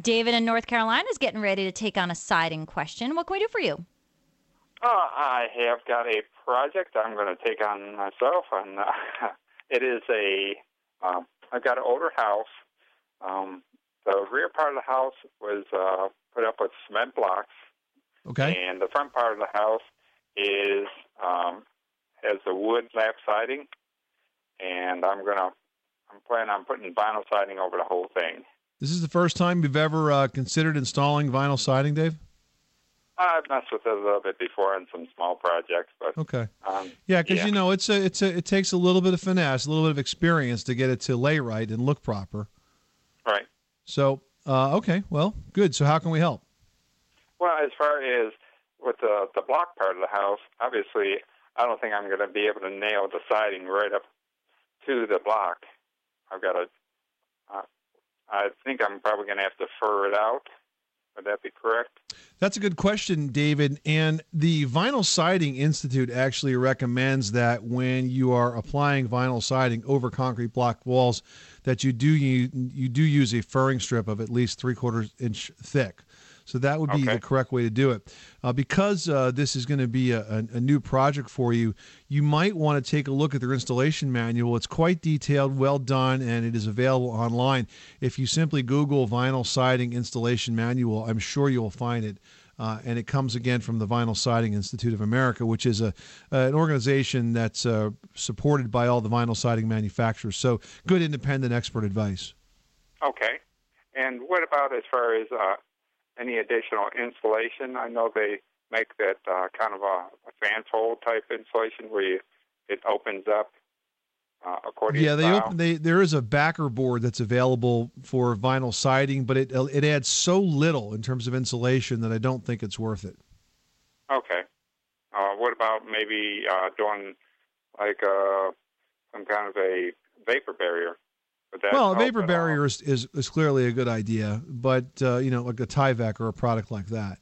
David in North Carolina is getting ready to take on a siding question. What can we do for you? Uh, I have got a project I'm going to take on myself, and uh, it is a. Um, I've got an older house. Um, the rear part of the house was uh, put up with cement blocks, Okay. and the front part of the house is um, has the wood lap siding, and I'm gonna. I'm planning on putting vinyl siding over the whole thing. This is the first time you've ever uh, considered installing vinyl siding, Dave? I've messed with it a little bit before in some small projects, but Okay. um, Yeah, because Yeah. you know it's a it's a it takes a little bit of finesse, a little bit of experience to get it to lay right and look proper. right. So, uh, okay, well, good. So, how can we help? Well, as far as with the the block part of the house, obviously, I don't think I'm going to be able to nail the siding right up to the block. I've got to. Uh, I think I'm probably going to have to fur it out. Would that be correct? That's a good question, David. And the Vinyl Siding Institute actually recommends that when you are applying vinyl siding over concrete block walls, that you do you, you do use a furring strip of at least three quarters inch thick. So that would be Okay. the correct way to do it. Uh, because uh, this is going to be a, a, a new project for you, you might want to take a look at their installation manual. It's quite detailed, well done, and it is available online. If you simply Google vinyl siding installation manual, I'm sure you'll find it. Uh, and it comes again from the Vinyl Siding Institute of America, which is a an organization that's uh, supported by all the vinyl siding manufacturers. So, good independent expert advice. Okay. And what about as far as uh, any additional insulation? I know they make that uh, kind of a, a fan fold type insulation where you, it opens up uh, accordion Yeah, they style. open, they there is a backer board that's available for vinyl siding, but it it adds so little in terms of insulation that I don't think it's worth it. Okay. Uh, what about maybe uh, doing like uh, some kind of a vapor barrier? Would that well, a vapor barrier is, is, is clearly a good idea, but uh, you know, like a Tyvek or a product like that.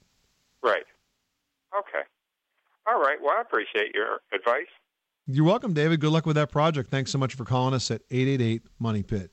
Right. Okay. All right. Well, I appreciate your advice. You're welcome, David. Good luck with that project. Thanks so much for calling us at 888 Money Pit.